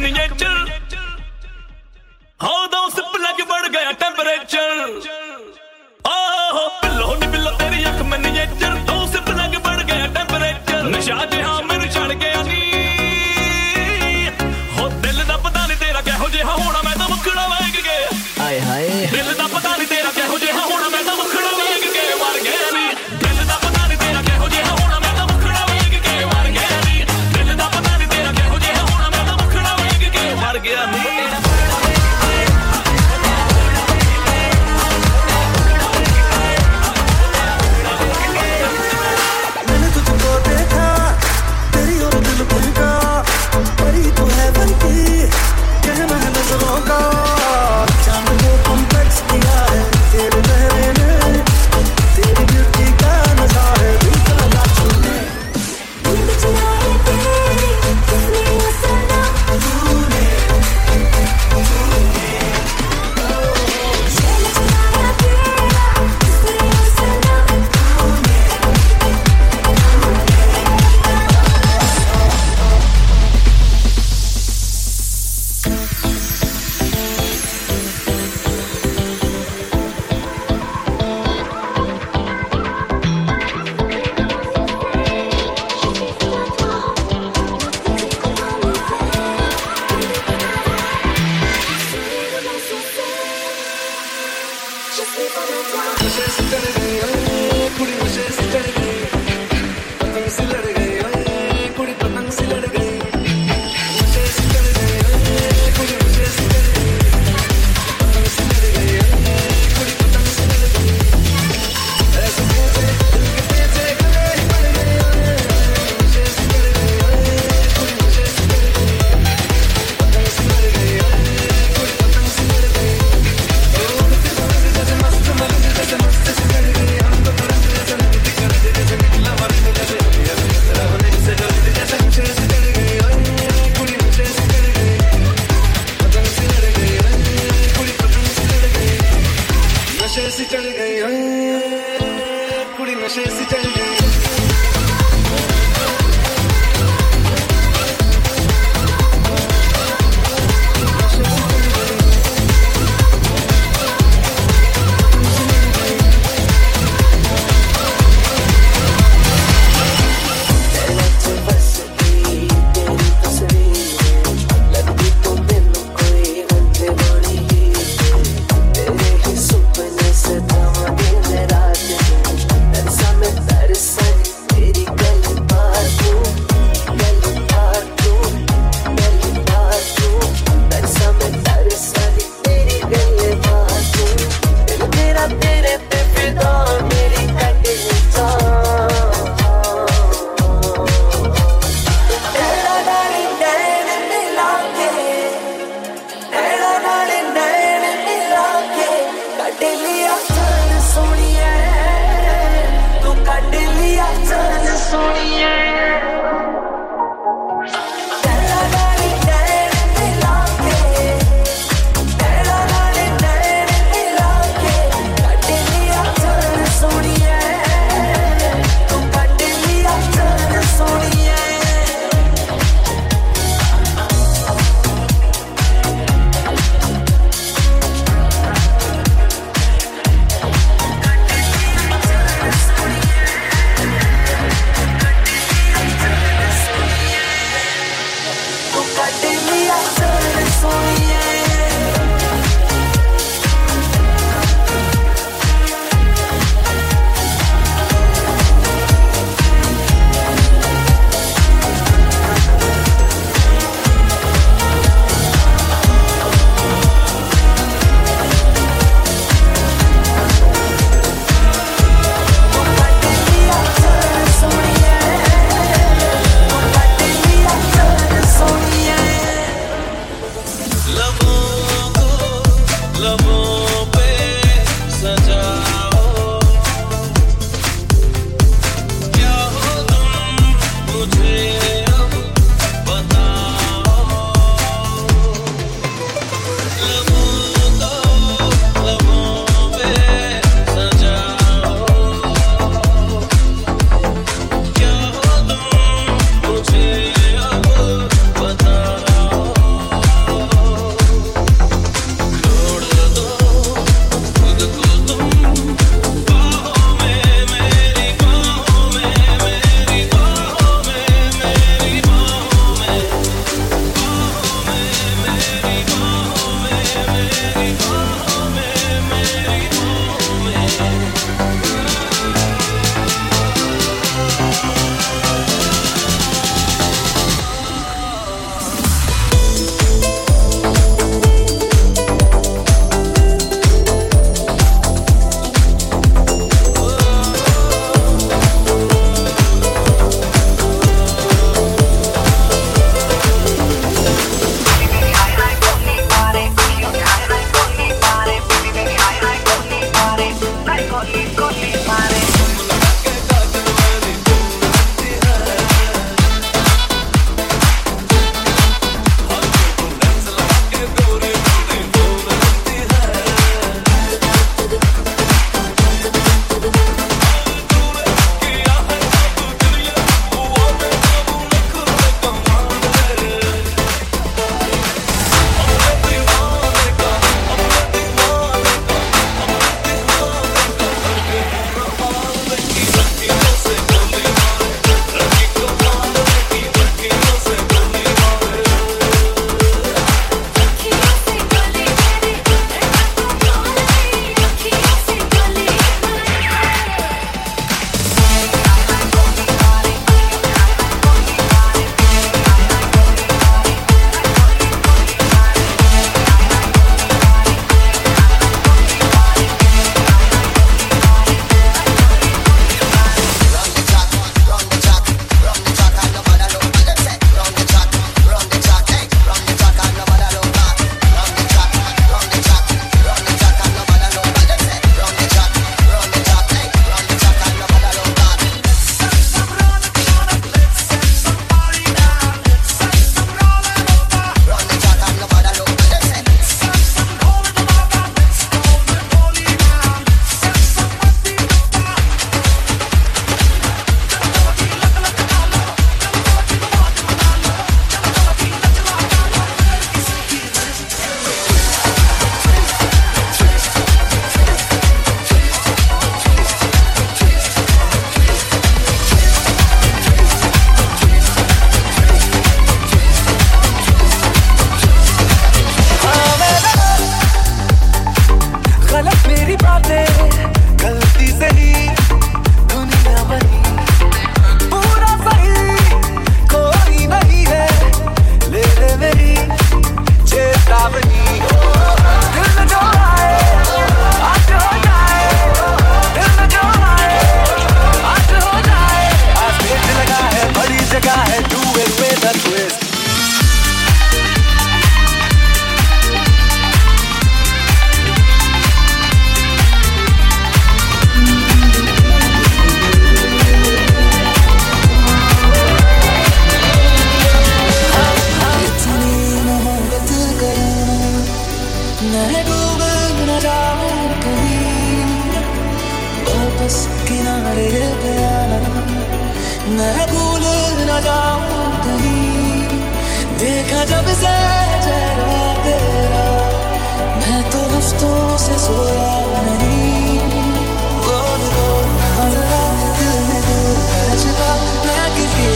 niña chula.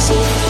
Cross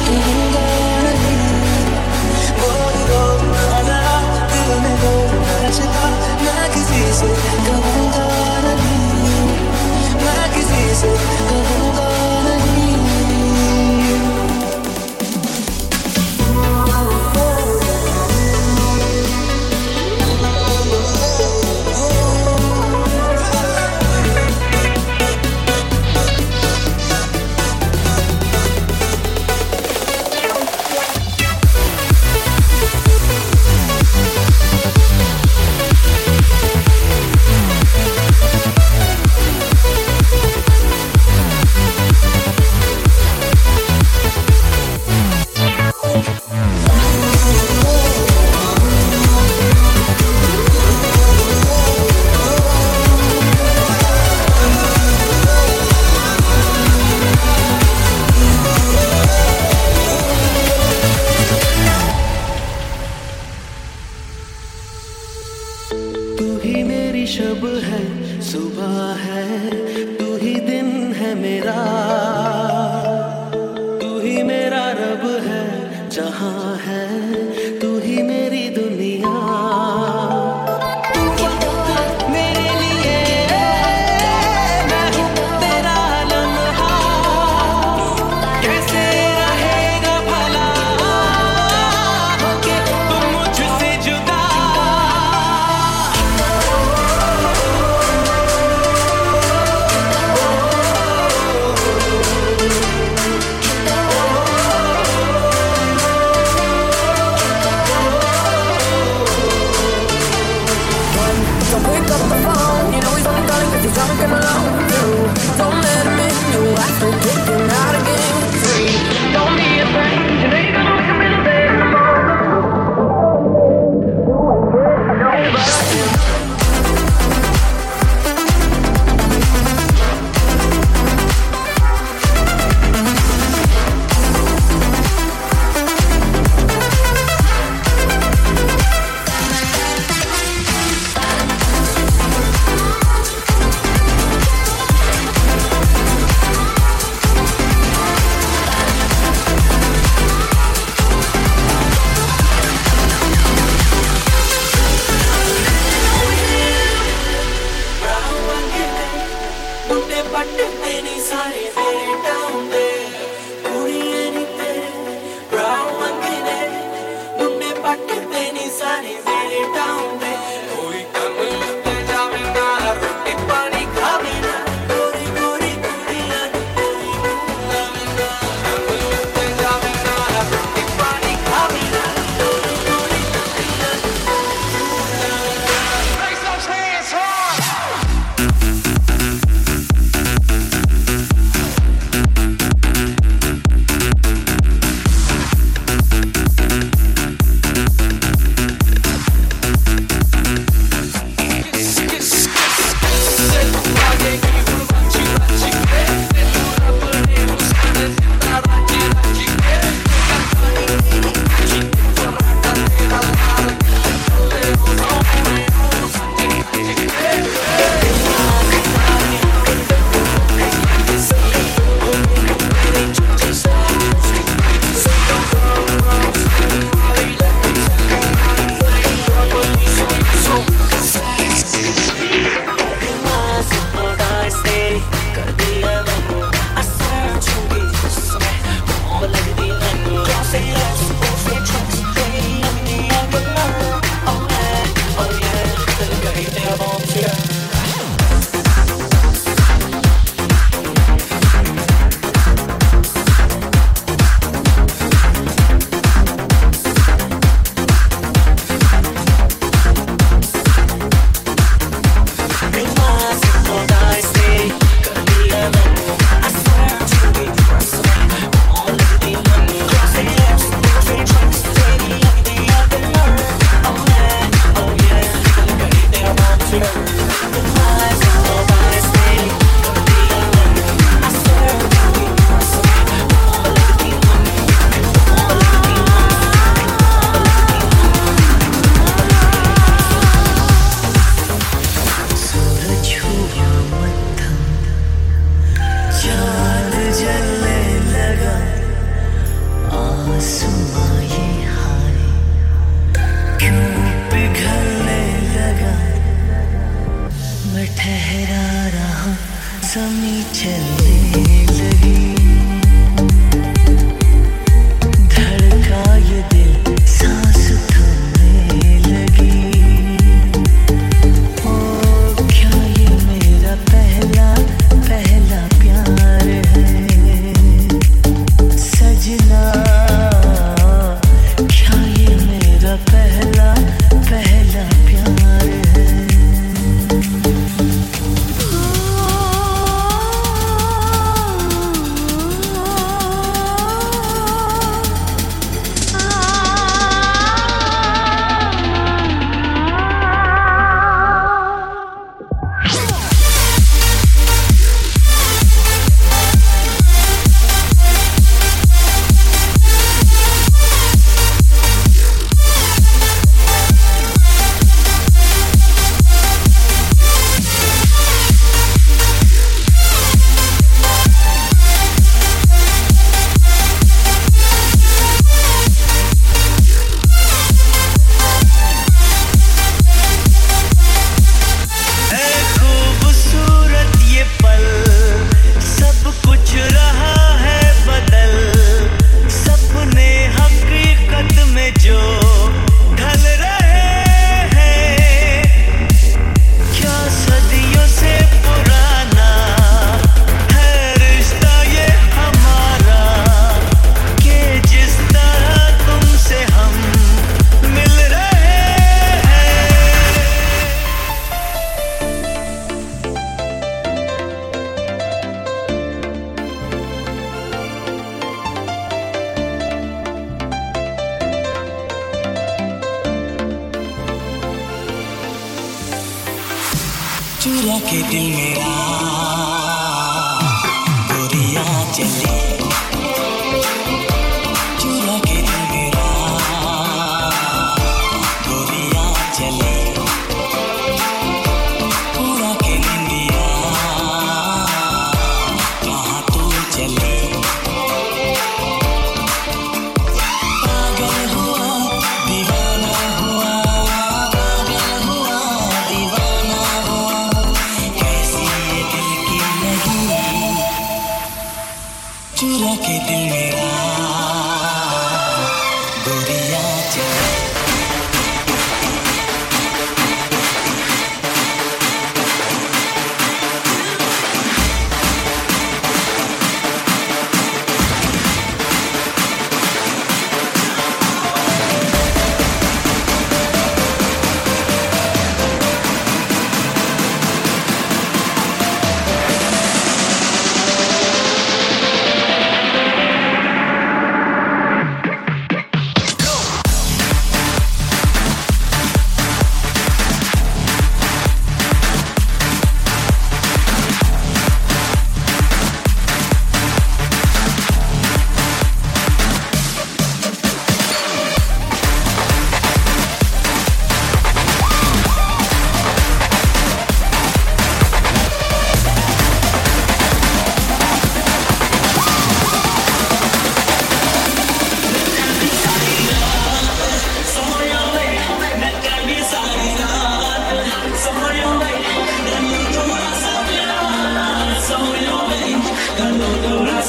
दिल मेरा। Calor de una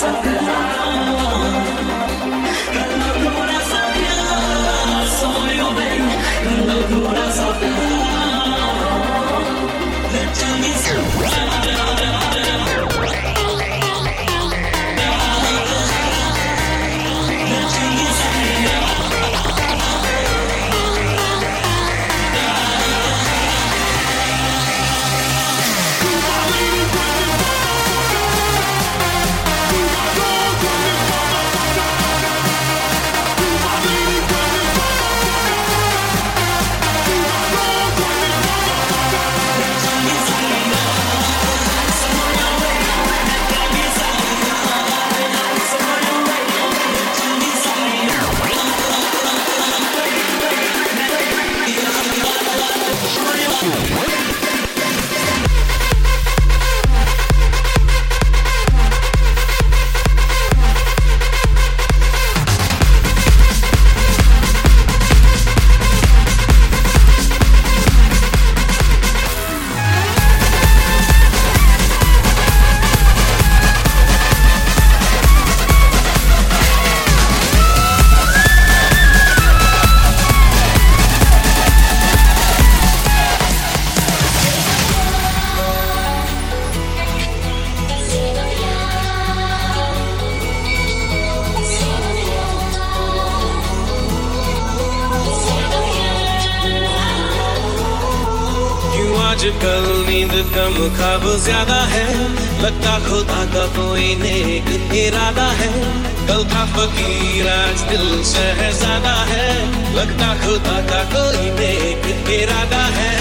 रूठा फकीर आज दिल शहजादा है। लगता खुदा का कोई देख इरादा है।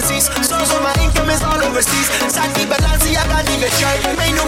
Souls Stores on my income is all overseas. Sandy Balenciaga, leave it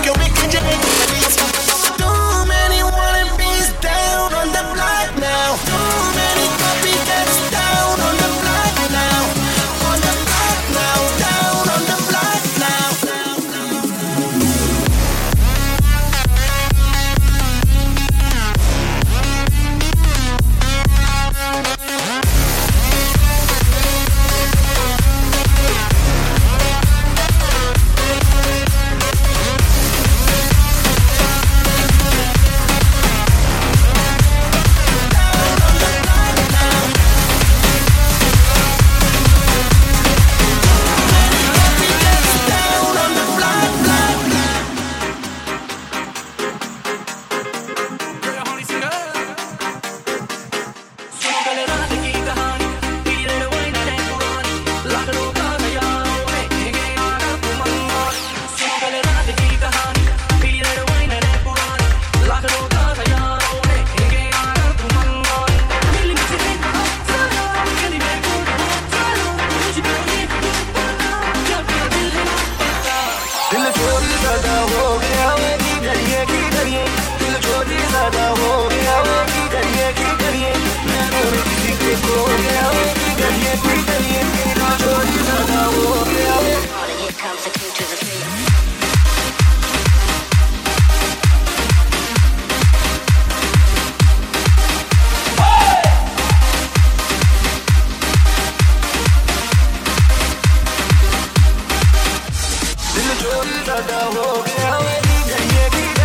शोर हो गया।